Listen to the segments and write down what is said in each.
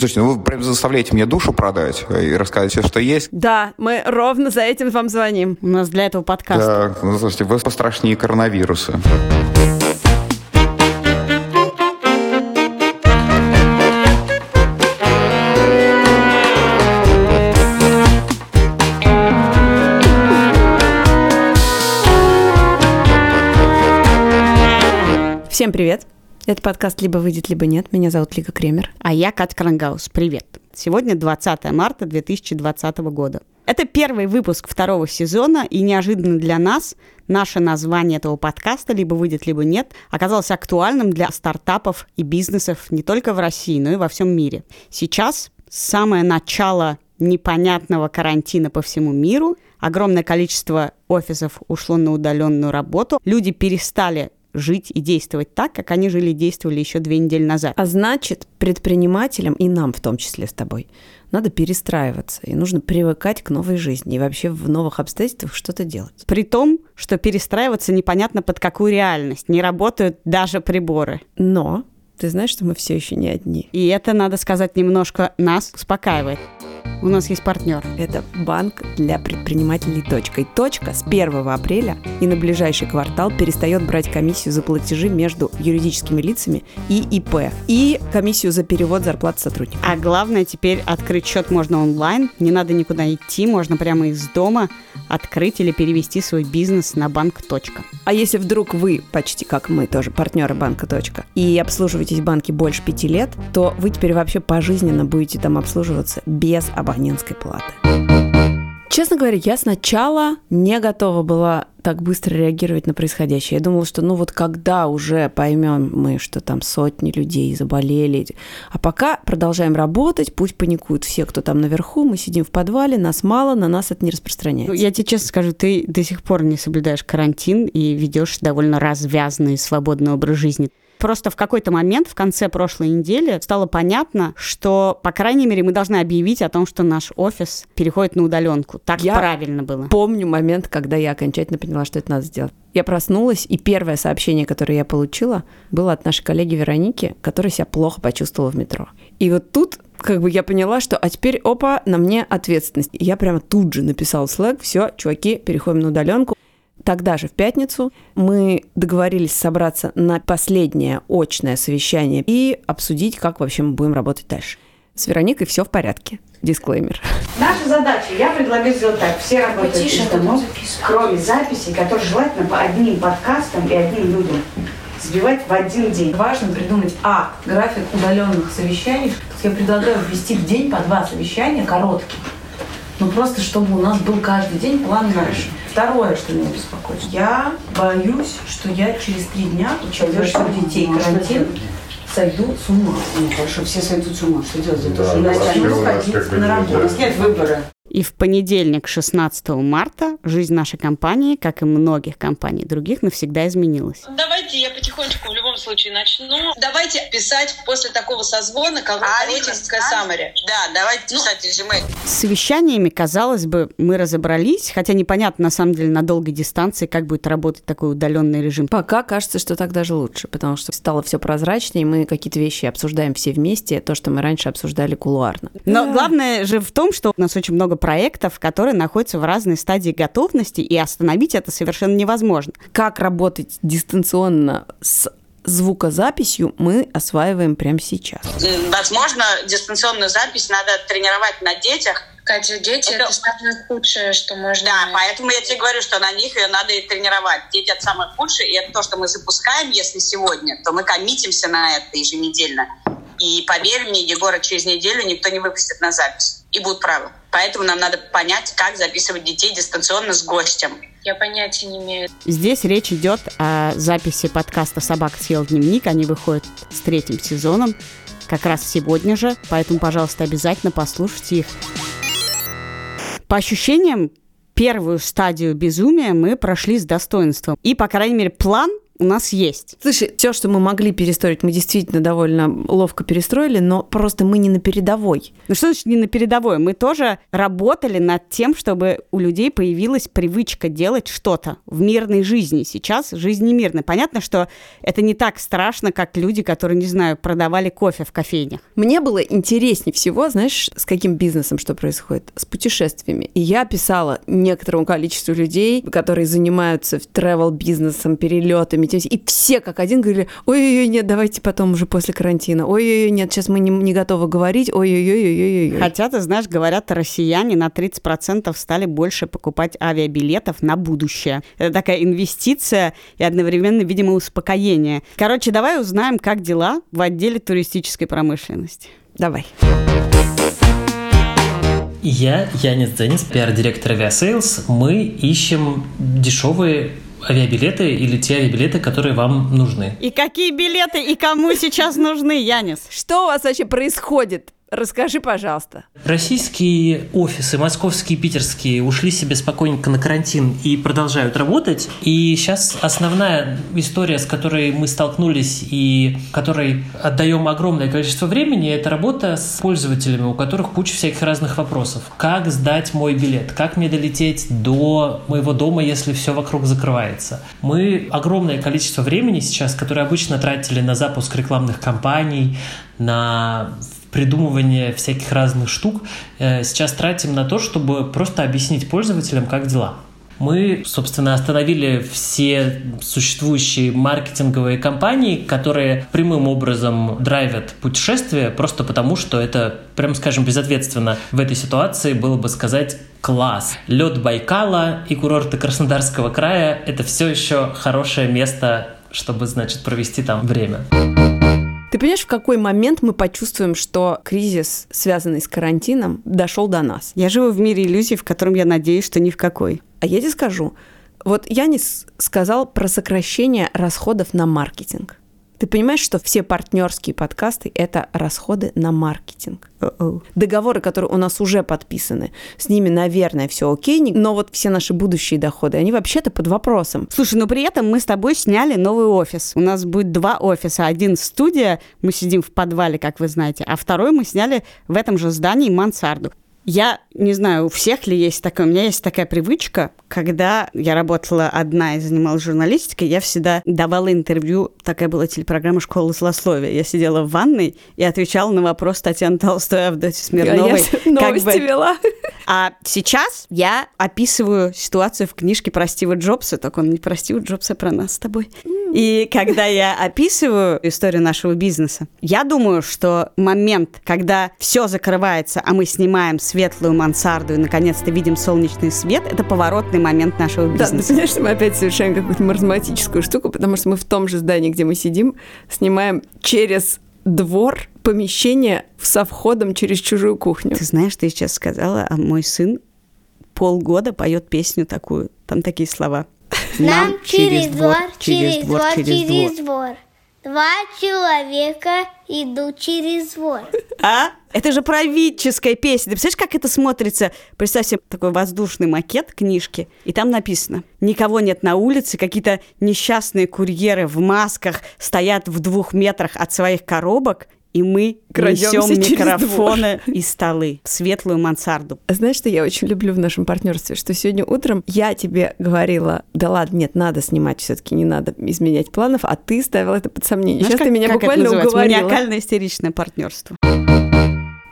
Слушайте, ну вы прям заставляете мне душу продать и рассказать все, что есть. Да, мы ровно за этим вам звоним. У нас для этого подкаст. Да, ну, слушайте, вы пострашнее коронавируса. Всем привет! Это подкаст «Либо выйдет, либо нет». Меня зовут Лика Кремер. А я Катя Крангаус. Привет! Сегодня 20 марта 2020 года. Это первый выпуск второго сезона, и неожиданно для нас наше название этого подкаста «Либо выйдет, либо нет» оказалось актуальным для стартапов и бизнесов не только в России, но и во всем мире. Сейчас самое начало непонятного карантина по всему миру, огромное количество офисов ушло на удаленную работу, люди перестали жить и действовать так, как они жили и действовали еще две недели назад. А значит, предпринимателям и нам в том числе с тобой надо перестраиваться, и нужно привыкать к новой жизни и вообще в новых обстоятельствах что-то делать. При том, что перестраиваться непонятно под какую реальность, не работают даже приборы. Но ты знаешь, что мы все еще не одни. И это, надо сказать, немножко нас успокаивает. У нас есть партнер. Это банк для предпринимателей «Точка». И «Точка» с 1 апреля и на ближайший квартал перестает брать комиссию за платежи между юридическими лицами и ИП. И комиссию за перевод зарплат сотрудников. А главное, теперь открыть счет можно онлайн. Не надо никуда идти, можно прямо из дома открыть или перевести свой бизнес на банк «Точка». А если вдруг вы, почти как мы тоже, партнеры банка «Точка», и обслуживаетесь в банке больше пяти лет, то вы теперь вообще пожизненно будете там обслуживаться без абонентской платы. Честно говоря, я сначала не готова была так быстро реагировать на происходящее. Я думала, что ну вот когда уже поймем мы, что там сотни людей заболели, а пока продолжаем работать, пусть паникуют все, кто там наверху, мы сидим в подвале, нас мало, на нас это не распространяется. Я тебе честно скажу, ты до сих пор не соблюдаешь карантин и ведешь довольно развязный свободный образ жизни. Просто в какой-то момент в конце прошлой недели стало понятно, что, по крайней мере, мы должны объявить о том, что наш офис переходит на удаленку. Так Я правильно было. Помню момент, когда я окончательно поняла, что это надо сделать. Я проснулась, и первое сообщение, которое я получила, было от нашей коллеги Вероники, которая себя плохо почувствовала в метро. И вот тут как бы я поняла, что а теперь, опа, на мне ответственность. И я прямо тут же написала Slack, все, чуваки, переходим на удаленку. Тогда же, в пятницу, мы договорились собраться на последнее очное совещание и обсудить, как вообще мы будем работать дальше. С Вероникой все в порядке. Дисклеймер. Наша задача, я предлагаю сделать так, все работают Потише, из домов, кроме записей, которые желательно по одним подкастам и одним людям сбивать в один день. Важно придумать, а, график удаленных совещаний. Я предлагаю ввести в день по два совещания коротких. Ну, просто чтобы у нас был каждый день план дальше. Второе, что меня беспокоит. Я боюсь, что я через три дня, учитывая, что у детей карантин, сойду с ума. Ну, хорошо, все сойдут с ума. Что делать? Да, уже да, начнут вообще у нас ходить как бы на работу. У нас нет выбора. И в понедельник, 16 марта, жизнь нашей компании, как и многих компаний других, навсегда изменилась. Давайте я потихонечку случае начну. Давайте писать после такого созвона А, коротенькое Алина, саммари. Да, давайте писать резюме. С совещаниями, казалось бы, мы разобрались, хотя непонятно на самом деле на долгой дистанции, как будет работать такой удаленный режим. Пока кажется, что так даже лучше, потому что стало все прозрачнее, и мы какие-то вещи обсуждаем все вместе, то, что мы раньше обсуждали кулуарно. Но главное же в том, что у нас очень много проектов, которые находятся в разной стадии готовности, и остановить это совершенно невозможно. Как работать дистанционно с звукозаписью мы осваиваем прямо сейчас. Возможно, дистанционную запись надо тренировать на детях. Катя, дети Это- это, самое худшее, что можно. Да, поэтому я тебе говорю, что на них ее надо и тренировать. Дети это самое худшее, и это то, что мы запускаем, если сегодня, то мы коммитимся на это еженедельно. И поверь мне, Егора, через неделю никто не выпустит на запись. И будут правы. Поэтому нам надо понять, как записывать детей дистанционно с гостем. Я понятия не имею. Здесь речь идет о записи подкаста «Собака съел дневник». Они выходят с третьим сезоном как раз сегодня же, поэтому, пожалуйста, обязательно послушайте их. По ощущениям, первую стадию безумия мы прошли с достоинством. И, по крайней мере, план у нас есть. Слушай, все, что мы могли перестроить, мы действительно довольно ловко перестроили, но просто мы не на передовой. Ну что значит не на передовой? Мы тоже работали над тем, чтобы у людей появилась привычка делать что-то в мирной жизни. Сейчас жизнь не мирная. Понятно, что это не так страшно, как люди, которые, не знаю, продавали кофе в кофейнях. Мне было интереснее всего, знаешь, с каким бизнесом что происходит? С путешествиями. И я писала некоторому количеству людей, которые занимаются travel-бизнесом, перелетами, и все как один говорили, ой-ой-ой, нет, давайте потом уже после карантина. Ой-ой-ой, нет, сейчас мы не, не готовы говорить. Ой-ой-ой-ой-ой. Хотя, ты знаешь, говорят, россияне на 30% стали больше покупать авиабилетов на будущее. Это такая инвестиция и одновременно, видимо, успокоение. Короче, давай узнаем, как дела в отделе туристической промышленности. Давай. Я, Янис Денис, пиар-директор Aviasales. Мы ищем дешевые авиабилеты или те авиабилеты, которые вам нужны. И какие билеты и кому сейчас нужны, Янис? Что у вас вообще происходит? Расскажи, пожалуйста. Российские офисы, московские, питерские, ушли себе спокойненько на карантин и продолжают работать. И сейчас основная история, с которой мы столкнулись и которой отдаем огромное количество времени, это работа с пользователями, у которых куча всяких разных вопросов. Как сдать мой билет? Как мне долететь до моего дома, если все вокруг закрывается? Мы огромное количество времени сейчас, которое обычно тратили на запуск рекламных кампаний, на придумывание всяких разных штук э, сейчас тратим на то, чтобы просто объяснить пользователям, как дела. Мы, собственно, остановили все существующие маркетинговые компании, которые прямым образом драйвят путешествия, просто потому что это, прям скажем, безответственно в этой ситуации было бы сказать класс. Лед Байкала и курорты Краснодарского края — это все еще хорошее место, чтобы, значит, провести там время. Ты понимаешь, в какой момент мы почувствуем, что кризис, связанный с карантином, дошел до нас? Я живу в мире иллюзий, в котором я надеюсь, что ни в какой. А я тебе скажу. Вот Янис сказал про сокращение расходов на маркетинг. Ты понимаешь, что все партнерские подкасты – это расходы на маркетинг. Uh-oh. Договоры, которые у нас уже подписаны, с ними, наверное, все окей, но вот все наши будущие доходы, они вообще-то под вопросом. Слушай, но при этом мы с тобой сняли новый офис. У нас будет два офиса. Один студия, мы сидим в подвале, как вы знаете, а второй мы сняли в этом же здании мансарду. Я не знаю, у всех ли есть такое. У меня есть такая привычка, когда я работала одна и занималась журналистикой, я всегда давала интервью. Такая была телепрограмма «Школа злословия». Я сидела в ванной и отвечала на вопрос Татьяны Толстой, Авдотьи Смирновой. Я новости как бы... вела. А сейчас я описываю ситуацию в книжке про Стива Джобса, только он не про Стива Джобса, а про нас с тобой. И когда я описываю историю нашего бизнеса, я думаю, что момент, когда все закрывается, а мы снимаем светлую мансарду и наконец-то видим солнечный свет, это поворотный момент нашего бизнеса. Да, ты понимаешь, что мы опять совершаем какую-то маразматическую штуку, потому что мы в том же здании, где мы сидим, снимаем через двор помещение со входом через чужую кухню. Ты знаешь, ты сейчас сказала, а мой сын полгода поет песню такую, там такие слова. Нам через двор, через двор, через двор. Два человека идут через двор. А? Это же правительская песня. Ты представляешь, как это смотрится? Представь себе такой воздушный макет книжки, и там написано «Никого нет на улице, какие-то несчастные курьеры в масках стоят в двух метрах от своих коробок, и мы несем микрофоны и столы в светлую мансарду. Знаешь, что я очень люблю в нашем партнерстве? Что сегодня утром я тебе говорила, да ладно, нет, надо снимать, все-таки не надо изменять планов, а ты ставила это под сомнение. Знаешь, Сейчас как, ты меня буквально это уговорила. Маниакальное истеричное партнерство.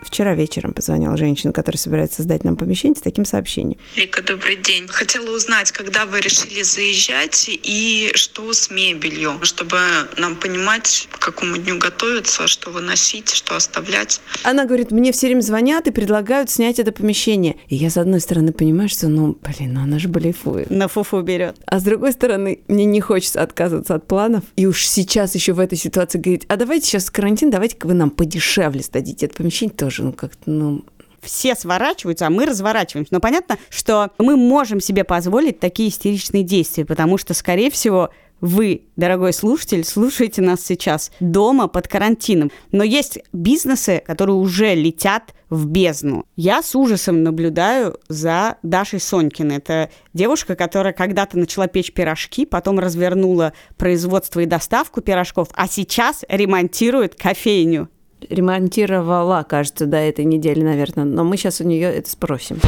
Вчера вечером позвонила женщина, которая собирается сдать нам помещение с таким сообщением. Вика, добрый день. Хотела узнать, когда вы решили заезжать и что с мебелью, чтобы нам понимать, к какому дню готовиться, что выносить, что оставлять. Она говорит, мне все время звонят и предлагают снять это помещение. И я, с одной стороны, понимаю, что, ну, блин, ну она же блефует. На фуфу берет. А с другой стороны, мне не хочется отказываться от планов. И уж сейчас еще в этой ситуации говорить, а давайте сейчас карантин, давайте-ка вы нам подешевле сдадите это помещение тоже, ну, как-то, ну, все сворачиваются, а мы разворачиваемся. Но понятно, что мы можем себе позволить такие истеричные действия, потому что, скорее всего, вы, дорогой слушатель, слушаете нас сейчас дома под карантином. Но есть бизнесы, которые уже летят в бездну. Я с ужасом наблюдаю за Дашей Сонькиной. Это девушка, которая когда-то начала печь пирожки, потом развернула производство и доставку пирожков, а сейчас ремонтирует кофейню. Ремонтировала, кажется, до этой недели, наверное. Но мы сейчас у нее это спросим.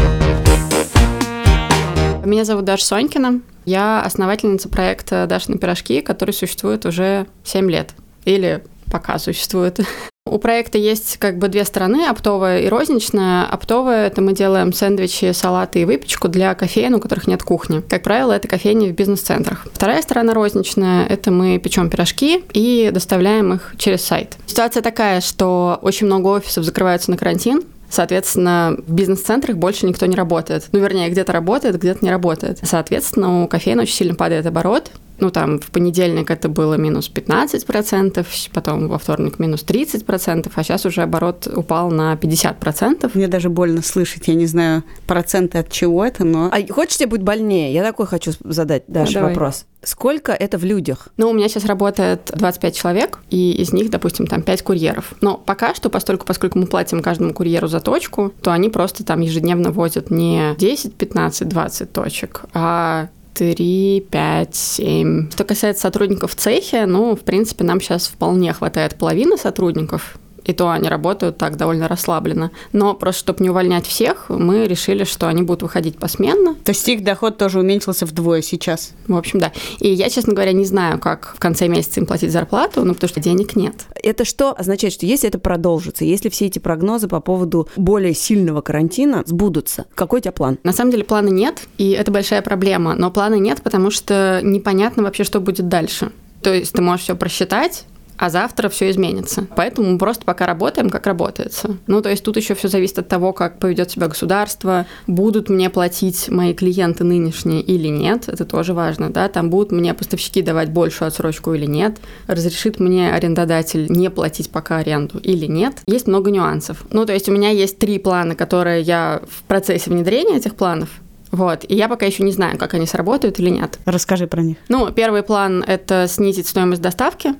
Меня зовут Даша Сонькина. Я основательница проекта «Дашины пирожки», который существует уже 7 лет. Или пока существует. У проекта есть как бы две стороны, оптовая и розничная. Оптовая – это мы делаем сэндвичи, салаты и выпечку для кофеин, у которых нет кухни. Как правило, это кофейни в бизнес-центрах. Вторая сторона розничная – это мы печем пирожки и доставляем их через сайт. Ситуация такая, что очень много офисов закрываются на карантин, Соответственно, в бизнес-центрах больше никто не работает. Ну, вернее, где-то работает, где-то не работает. Соответственно, у кофеин очень сильно падает оборот, ну, там, в понедельник это было минус 15%, потом во вторник минус 30%, а сейчас уже оборот упал на 50%. Мне даже больно слышать, я не знаю проценты от чего это, но... А хочешь, тебе будет больнее? Я такой хочу задать, Даша, Давай. вопрос. Сколько это в людях? Ну, у меня сейчас работает 25 человек, и из них, допустим, там 5 курьеров. Но пока что, постольку, поскольку мы платим каждому курьеру за точку, то они просто там ежедневно возят не 10, 15, 20 точек, а 3, 5, 7. Что касается сотрудников в цехе, ну, в принципе, нам сейчас вполне хватает половины сотрудников, и то они работают так довольно расслабленно. Но просто, чтобы не увольнять всех, мы решили, что они будут выходить посменно. То есть их доход тоже уменьшился вдвое сейчас? В общем, да. И я, честно говоря, не знаю, как в конце месяца им платить зарплату, ну, потому что денег нет. Это что означает, что если это продолжится, если все эти прогнозы по поводу более сильного карантина сбудутся, какой у тебя план? На самом деле плана нет, и это большая проблема. Но плана нет, потому что непонятно вообще, что будет дальше. То есть ты можешь все просчитать, а завтра все изменится. Поэтому мы просто пока работаем, как работается. Ну, то есть тут еще все зависит от того, как поведет себя государство, будут мне платить мои клиенты нынешние или нет, это тоже важно, да, там будут мне поставщики давать большую отсрочку или нет, разрешит мне арендодатель не платить пока аренду или нет. Есть много нюансов. Ну, то есть у меня есть три плана, которые я в процессе внедрения этих планов вот. И я пока еще не знаю, как они сработают или нет. Расскажи про них. Ну, первый план – это снизить стоимость доставки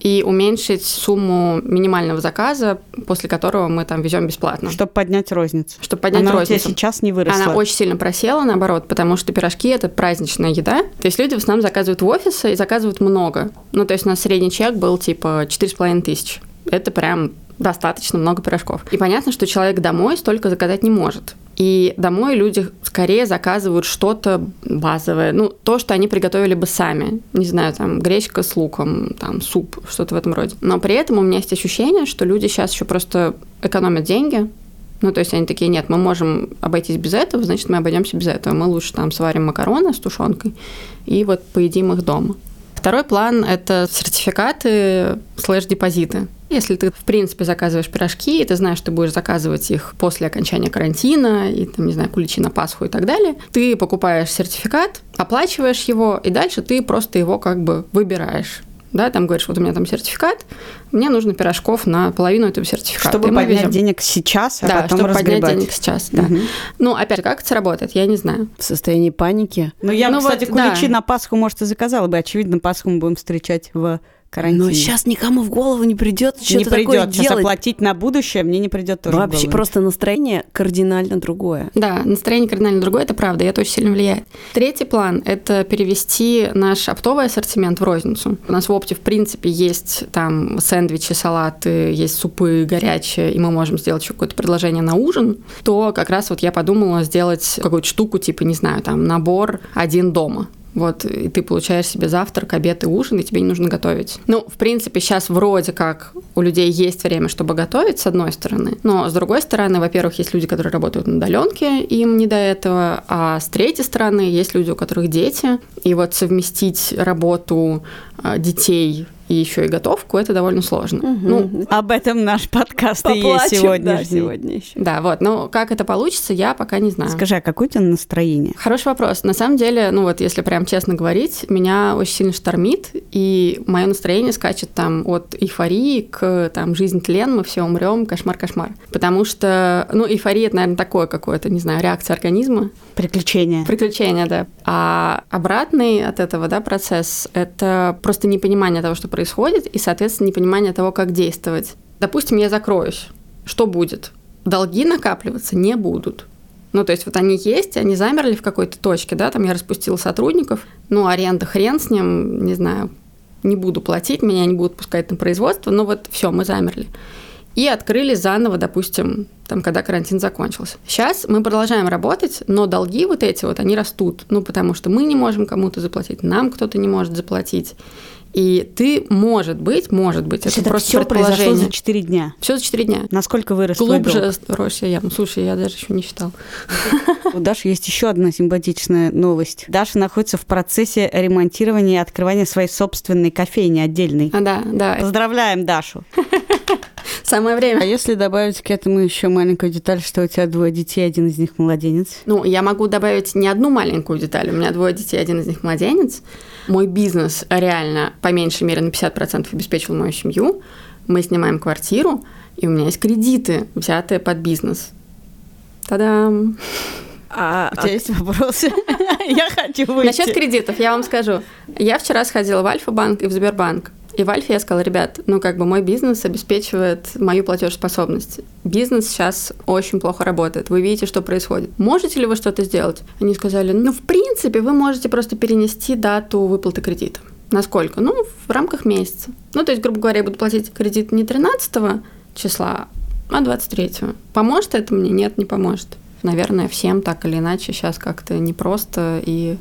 и уменьшить сумму минимального заказа, после которого мы там везем бесплатно. Чтобы поднять розницу. Чтобы поднять Она розницу. тебя сейчас не выросла. Она очень сильно просела, наоборот, потому что пирожки – это праздничная еда. То есть люди в основном заказывают в офисы и заказывают много. Ну, то есть у нас средний чек был типа 4,5 тысячи. Это прям достаточно много пирожков. И понятно, что человек домой столько заказать не может. И домой люди скорее заказывают что-то базовое, ну, то, что они приготовили бы сами. Не знаю, там, гречка с луком, там, суп, что-то в этом роде. Но при этом у меня есть ощущение, что люди сейчас еще просто экономят деньги, ну, то есть они такие, нет, мы можем обойтись без этого, значит, мы обойдемся без этого. Мы лучше там сварим макароны с тушенкой и вот поедим их дома. Второй план – это сертификаты слэш-депозиты. Если ты, в принципе, заказываешь пирожки, и ты знаешь, что ты будешь заказывать их после окончания карантина, и, там, не знаю, куличи на Пасху и так далее, ты покупаешь сертификат, оплачиваешь его, и дальше ты просто его как бы выбираешь да, там говоришь, вот у меня там сертификат, мне нужно пирожков на половину этого сертификата. Чтобы И поднять везем. денег сейчас, а да, потом чтобы разгребать. поднять денег сейчас, да. Мгм. Ну, опять же, как это работает, я не знаю. В состоянии паники. Ну, я, Ну кстати, вот, да. куличи на Пасху, может, и заказала бы. Очевидно, Пасху мы будем встречать в карантине. Но сейчас никому в голову не придет не что-то такое придет. Сейчас делать. оплатить на будущее мне не придет тоже Вообще просто настроение кардинально другое. Да, настроение кардинально другое, это правда, и это очень сильно влияет. Третий план – это перевести наш оптовый ассортимент в розницу. У нас в опте, в принципе, есть там сэндвичи, салаты, есть супы горячие, и мы можем сделать еще какое-то предложение на ужин, то как раз вот я подумала сделать какую-то штуку, типа, не знаю, там, набор один дома. Вот, и ты получаешь себе завтрак, обед и ужин, и тебе не нужно готовить. Ну, в принципе, сейчас вроде как у людей есть время, чтобы готовить, с одной стороны. Но, с другой стороны, во-первых, есть люди, которые работают на удаленке, им не до этого. А с третьей стороны, есть люди, у которых дети. И вот совместить работу э, детей и еще и готовку, это довольно сложно. Угу. Ну, об этом наш подкаст и есть сегодня. да, сегодня еще. Да, вот, но как это получится, я пока не знаю. Скажи, а какое у тебя настроение? Хороший вопрос. На самом деле, ну вот, если прям честно говорить, меня очень сильно штормит, и мое настроение скачет там от эйфории к там жизнь тлен, мы все умрем, кошмар-кошмар. Потому что, ну, эйфория это, наверное, такое какое-то, не знаю, реакция организма. Приключения. Приключения, да. А обратный от этого, да, процесс – это просто непонимание того, что происходит, и, соответственно, непонимание того, как действовать. Допустим, я закроюсь. Что будет? Долги накапливаться не будут. Ну, то есть вот они есть, они замерли в какой-то точке, да, там я распустила сотрудников, ну, аренда хрен с ним, не знаю, не буду платить, меня не будут пускать на производство, но вот все, мы замерли. И открыли заново, допустим, там, когда карантин закончился. Сейчас мы продолжаем работать, но долги вот эти вот, они растут, ну, потому что мы не можем кому-то заплатить, нам кто-то не может заплатить. И ты, может быть, может быть, это, это просто все произошло предположение. за 4 дня. Все за 4 дня. Насколько вырос Глубже долг? росла яма. Слушай, я даже еще не считал. У Даши есть еще одна симпатичная новость. Даша находится в процессе ремонтирования и открывания своей собственной кофейни отдельной. А, да, да. Поздравляем Дашу. Самое время. А если добавить к этому еще маленькую деталь, что у тебя двое детей, один из них младенец? Ну, я могу добавить не одну маленькую деталь. У меня двое детей, один из них младенец. Мой бизнес реально, по меньшей мере, на 50% обеспечивал мою семью. Мы снимаем квартиру, и у меня есть кредиты, взятые под бизнес. Та-дам! А, У тебя есть вопросы? Я хочу выйти. Насчет кредитов я вам скажу. Я вчера сходила в Альфа-банк и в Сбербанк. И в Альфе я сказала, ребят, ну как бы мой бизнес обеспечивает мою платежеспособность. Бизнес сейчас очень плохо работает. Вы видите, что происходит. Можете ли вы что-то сделать? Они сказали, ну в принципе вы можете просто перенести дату выплаты кредита. Насколько? Ну, в рамках месяца. Ну, то есть, грубо говоря, я буду платить кредит не 13 числа, а 23. Поможет это мне? Нет, не поможет. Наверное, всем так или иначе сейчас как-то непросто и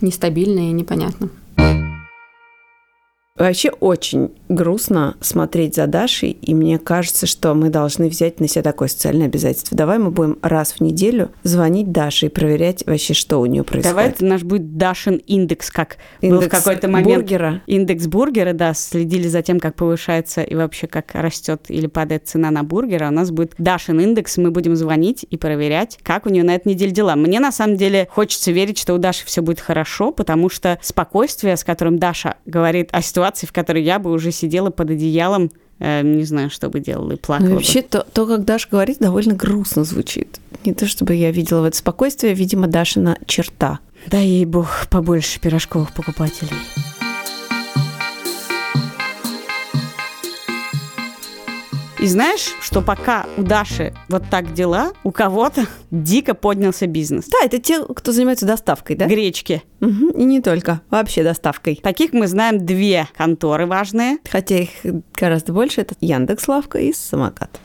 нестабильно и непонятно. Вообще очень грустно смотреть за Дашей, и мне кажется, что мы должны взять на себя такое социальное обязательство. Давай мы будем раз в неделю звонить Даше и проверять вообще, что у нее происходит. Давай это наш будет Дашин индекс, как был в Индекс какой-то момент. бургера. Индекс бургера, да, следили за тем, как повышается и вообще как растет или падает цена на бургера. У нас будет Дашин индекс, мы будем звонить и проверять, как у нее на этой неделе дела. Мне на самом деле хочется верить, что у Даши все будет хорошо, потому что спокойствие, с которым Даша говорит о ситуации, в которой я бы уже сидела под одеялом, э, не знаю, что бы делала и плакала. Ну, бы. вообще, то, то, как Даша говорит, довольно грустно звучит. Не то, чтобы я видела в это спокойствие, видимо, Дашина черта. Дай ей бог побольше пирожковых покупателей. И знаешь, что пока у Даши вот так дела, у кого-то дико поднялся бизнес. Да, это те, кто занимается доставкой, да? Гречки. Мгм, И не только, вообще доставкой. Таких мы знаем две конторы важные. Хотя их гораздо больше. Это Яндекс Лавка и Самокат.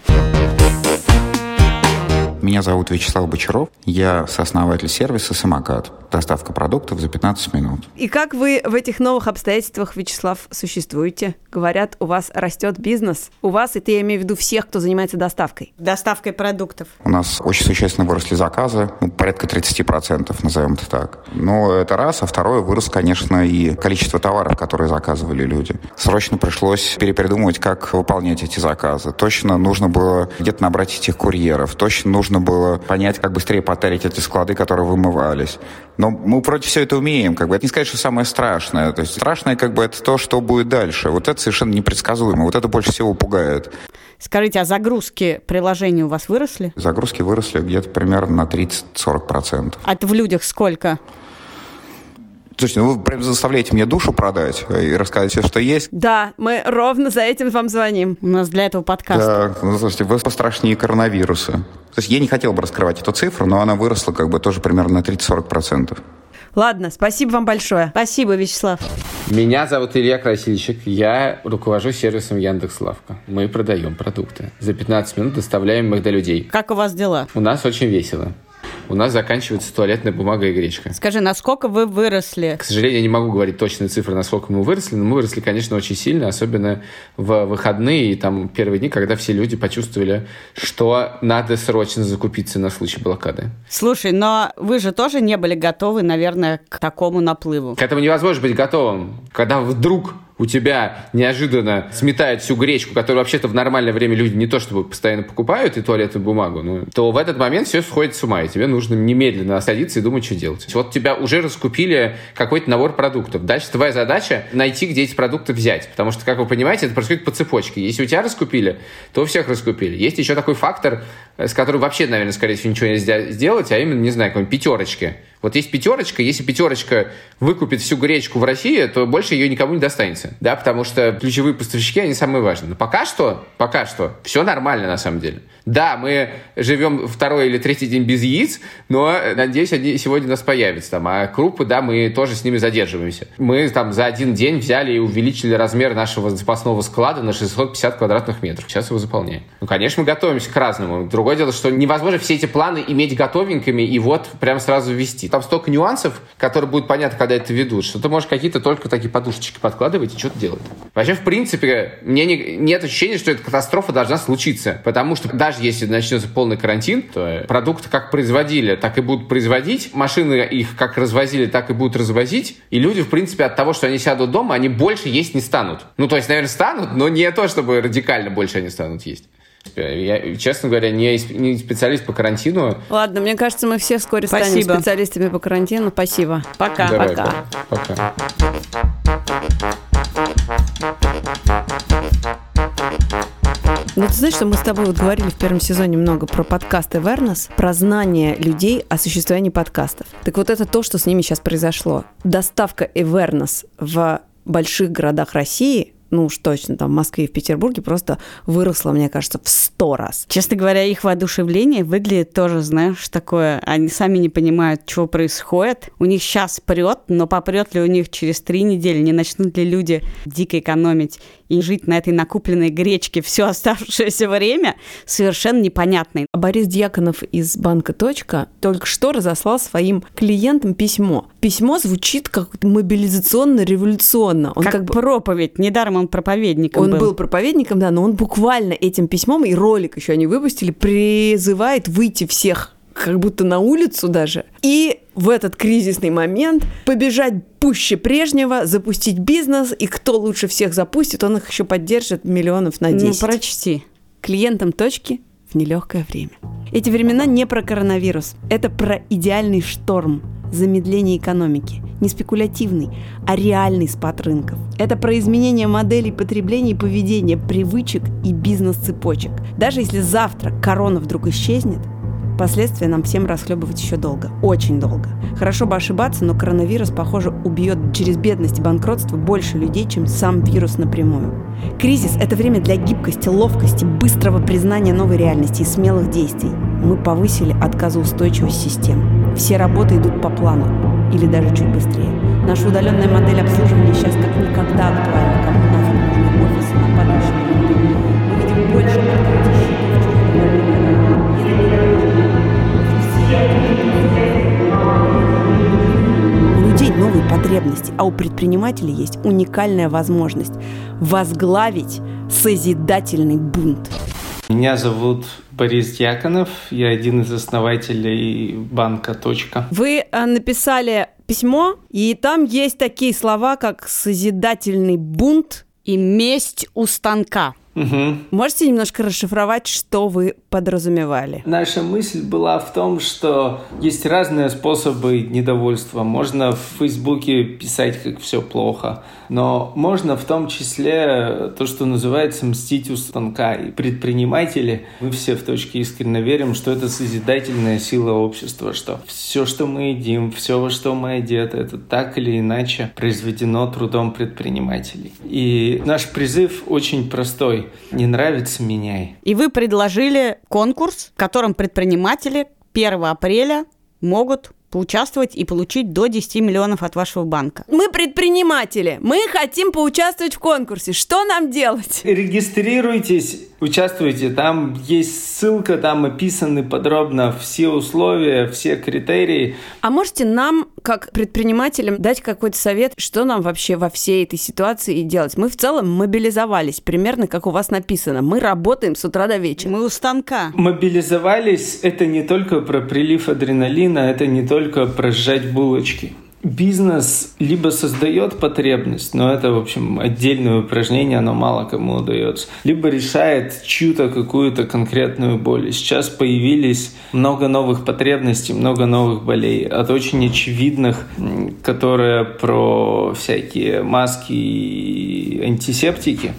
Меня зовут Вячеслав Бочаров. Я сооснователь сервиса «Самокат». Доставка продуктов за 15 минут. И как вы в этих новых обстоятельствах, Вячеслав, существуете? Говорят, у вас растет бизнес. У вас, это я имею в виду всех, кто занимается доставкой. Доставкой продуктов. У нас очень существенно выросли заказы, ну, порядка 30%, назовем это так. Но это раз, а второе, вырос, конечно, и количество товаров, которые заказывали люди. Срочно пришлось перепродумывать, как выполнять эти заказы. Точно нужно было где-то набрать этих курьеров, точно нужно было понять, как быстрее потарить эти склады, которые вымывались. Но мы против все это умеем, как бы. Это не сказать, что самое страшное. То есть страшное, как бы, это то, что будет дальше. Вот это совершенно непредсказуемо. Вот это больше всего пугает. Скажите, а загрузки приложений у вас выросли? Загрузки выросли где-то примерно на 30-40%. А это в людях сколько? Слушайте, ну вы прям заставляете мне душу продать и рассказать все, что есть. Да, мы ровно за этим вам звоним. У нас для этого подкаст. Да, ну, слушайте, вы пострашнее коронавируса. То есть я не хотел бы раскрывать эту цифру, но она выросла как бы тоже примерно на 30-40%. Ладно, спасибо вам большое. Спасибо, Вячеслав. Меня зовут Илья Красильщик. Я руковожу сервисом Яндекс.Лавка. Мы продаем продукты. За 15 минут доставляем их до людей. Как у вас дела? У нас очень весело. У нас заканчивается туалетная бумага и гречка. Скажи, насколько вы выросли? К сожалению, я не могу говорить точные цифры, насколько мы выросли, но мы выросли, конечно, очень сильно, особенно в выходные и там первые дни, когда все люди почувствовали, что надо срочно закупиться на случай блокады. Слушай, но вы же тоже не были готовы, наверное, к такому наплыву. К этому невозможно быть готовым. Когда вдруг у тебя неожиданно сметает всю гречку, которую вообще-то в нормальное время люди не то чтобы постоянно покупают, и туалетную бумагу, ну, то в этот момент все сходит с ума, и тебе нужно немедленно садиться и думать, что делать. Вот тебя уже раскупили какой-то набор продуктов. Дальше твоя задача найти, где эти продукты взять. Потому что, как вы понимаете, это происходит по цепочке. Если у тебя раскупили, то у всех раскупили. Есть еще такой фактор, с которым вообще, наверное, скорее всего, ничего нельзя сделать, а именно, не знаю, какой-нибудь пятерочки. Вот есть пятерочка, если пятерочка выкупит всю гречку в России, то больше ее никому не достанется, да, потому что ключевые поставщики, они самые важные. Но пока что, пока что, все нормально на самом деле. Да, мы живем второй или третий день без яиц, но, надеюсь, они сегодня у нас появятся там. А крупы, да, мы тоже с ними задерживаемся. Мы там за один день взяли и увеличили размер нашего запасного склада на 650 квадратных метров. Сейчас его заполняем. Ну, конечно, мы готовимся к разному. Другое дело, что невозможно все эти планы иметь готовенькими и вот прям сразу ввести. Там столько нюансов, которые будут понятны, когда это ведут, что ты можешь какие-то только такие подушечки подкладывать и что-то делать. Вообще, в принципе, мне не, нет ощущения, что эта катастрофа должна случиться. Потому что даже даже если начнется полный карантин, то продукты как производили, так и будут производить, машины их как развозили, так и будут развозить, и люди, в принципе, от того, что они сядут дома, они больше есть не станут. Ну, то есть, наверное, станут, но не то, чтобы радикально больше они станут есть. Я, честно говоря, не, не специалист по карантину. Ладно, мне кажется, мы все вскоре Спасибо. станем специалистами по карантину. Спасибо. Пока. Давай, Пока. Пока. Ну, ты знаешь, что мы с тобой вот говорили в первом сезоне много про подкаст Awareness, про знание людей о существовании подкастов. Так вот это то, что с ними сейчас произошло. Доставка Awareness в больших городах России ну уж точно, там в Москве и в Петербурге просто выросла, мне кажется, в сто раз. Честно говоря, их воодушевление выглядит тоже, знаешь, такое, они сами не понимают, что происходит. У них сейчас прет, но попрет ли у них через три недели, не начнут ли люди дико экономить и жить на этой накупленной гречке все оставшееся время, совершенно непонятно. Борис Дьяконов из банка «Точка» только что разослал своим клиентам письмо. Письмо звучит как мобилизационно-революционно. Он как, как бы... проповедь. Недаром он проповедником он был. был проповедником, да, но он буквально этим письмом, и ролик еще они выпустили, призывает выйти всех как будто на улицу даже, и в этот кризисный момент побежать пуще прежнего, запустить бизнес, и кто лучше всех запустит, он их еще поддержит миллионов на 10. Ну, прочти. Клиентам точки нелегкое время. Эти времена не про коронавирус, это про идеальный шторм, замедление экономики. Не спекулятивный, а реальный спад рынков. Это про изменение моделей потребления и поведения, привычек и бизнес-цепочек. Даже если завтра корона вдруг исчезнет, Последствия нам всем расхлебывать еще долго. Очень долго. Хорошо бы ошибаться, но коронавирус, похоже, убьет через бедность и банкротство больше людей, чем сам вирус напрямую. Кризис – это время для гибкости, ловкости, быстрого признания новой реальности и смелых действий. Мы повысили отказоустойчивость систем. Все работы идут по плану или даже чуть быстрее. Наша удаленная модель обслуживания сейчас как никогда актуальна. Потребности, а у предпринимателей есть уникальная возможность возглавить созидательный бунт. Меня зовут Борис Дьяконов, я один из основателей банка «Точка». Вы э, написали письмо, и там есть такие слова, как «созидательный бунт» и «месть у станка». Угу. Можете немножко расшифровать, что вы подразумевали? Наша мысль была в том, что есть разные способы недовольства. Можно в Фейсбуке писать, как все плохо, но можно в том числе то, что называется мстить у станка. И предприниматели, мы все в точке искренне верим, что это созидательная сила общества, что все, что мы едим, все, во что мы одеты, это так или иначе произведено трудом предпринимателей. И наш призыв очень простой. Не нравится – меняй. И вы предложили конкурс, в котором предприниматели 1 апреля могут поучаствовать и получить до 10 миллионов от вашего банка. Мы предприниматели, мы хотим поучаствовать в конкурсе. Что нам делать? Регистрируйтесь, участвуйте. Там есть ссылка, там описаны подробно все условия, все критерии. А можете нам, как предпринимателям, дать какой-то совет, что нам вообще во всей этой ситуации делать? Мы в целом мобилизовались, примерно как у вас написано. Мы работаем с утра до вечера. Мы у станка. Мобилизовались – это не только про прилив адреналина, это не только про сжать булочки. Бизнес либо создает потребность, но это, в общем, отдельное упражнение, оно мало кому удается, либо решает чью-то какую-то конкретную боль. Сейчас появились много новых потребностей, много новых болей, от очень очевидных, которые про всякие маски и антисептики,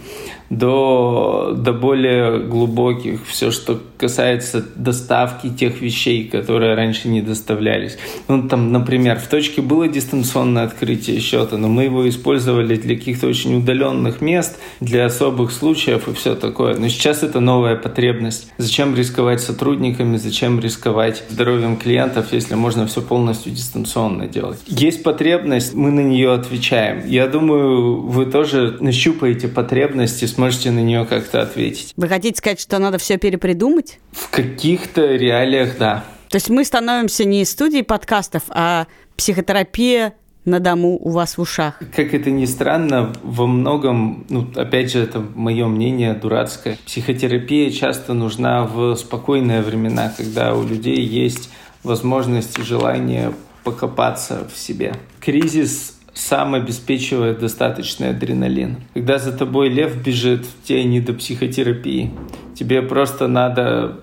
до, до более глубоких, все, что касается доставки тех вещей, которые раньше не доставлялись. Ну, там, например, в точке было дистанционное открытие счета, но мы его использовали для каких-то очень удаленных мест, для особых случаев и все такое. Но сейчас это новая потребность. Зачем рисковать сотрудниками, зачем рисковать здоровьем клиентов, если можно все полностью дистанционно делать? Есть потребность, мы на нее отвечаем. Я думаю, вы тоже нащупаете потребности, сможете на нее как-то ответить. Вы хотите сказать, что надо все перепридумать? В каких-то реалиях, да. То есть мы становимся не из студии подкастов, а психотерапия на дому у вас в ушах. Как это ни странно, во многом, ну, опять же, это мое мнение дурацкое, психотерапия часто нужна в спокойные времена, когда у людей есть возможность и желание покопаться в себе. Кризис сам обеспечивает достаточный адреналин. Когда за тобой лев бежит, тебе не до психотерапии. Тебе просто надо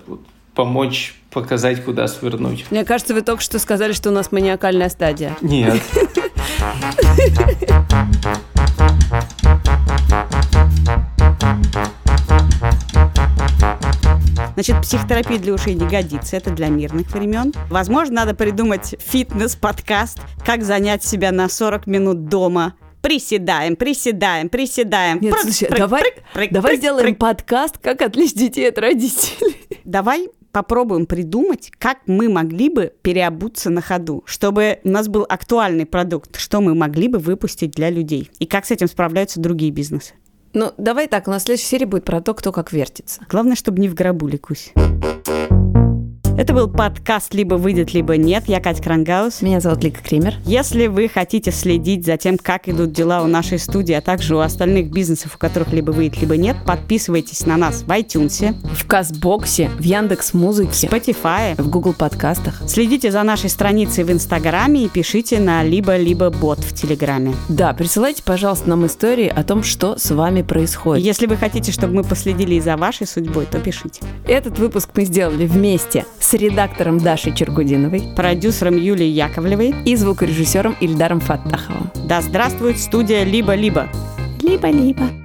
помочь показать, куда свернуть. Мне кажется, вы только что сказали, что у нас маниакальная стадия. Нет. Значит, психотерапия для ушей не годится, это для мирных времен. Возможно, надо придумать фитнес-подкаст, как занять себя на 40 минут дома, приседаем, приседаем, приседаем. Нет, прыг, слушай, прыг, давай, прыг, прыг, давай прыг, сделаем прыг. подкаст «Как отличить детей от родителей». Давай попробуем придумать, как мы могли бы переобуться на ходу, чтобы у нас был актуальный продукт, что мы могли бы выпустить для людей, и как с этим справляются другие бизнесы. Ну, давай так, у нас следующая серия будет про то, кто как вертится. Главное, чтобы не в гробу, Ликусь. Это был подкаст «Либо выйдет, либо нет». Я Катя Крангаус. Меня зовут Лика Кремер. Если вы хотите следить за тем, как идут дела у нашей студии, а также у остальных бизнесов, у которых либо выйдет, либо нет, подписывайтесь на нас в iTunes, в Казбоксе, в Яндекс Музыке, в Spotify, в Google подкастах. Следите за нашей страницей в Инстаграме и пишите на либо-либо бот в Телеграме. Да, присылайте, пожалуйста, нам истории о том, что с вами происходит. Если вы хотите, чтобы мы последили и за вашей судьбой, то пишите. Этот выпуск мы сделали вместе с редактором Дашей Чергудиновой, продюсером Юлией Яковлевой и звукорежиссером Ильдаром Фаттаховым. Да здравствует студия «Либо-либо». Либо-либо.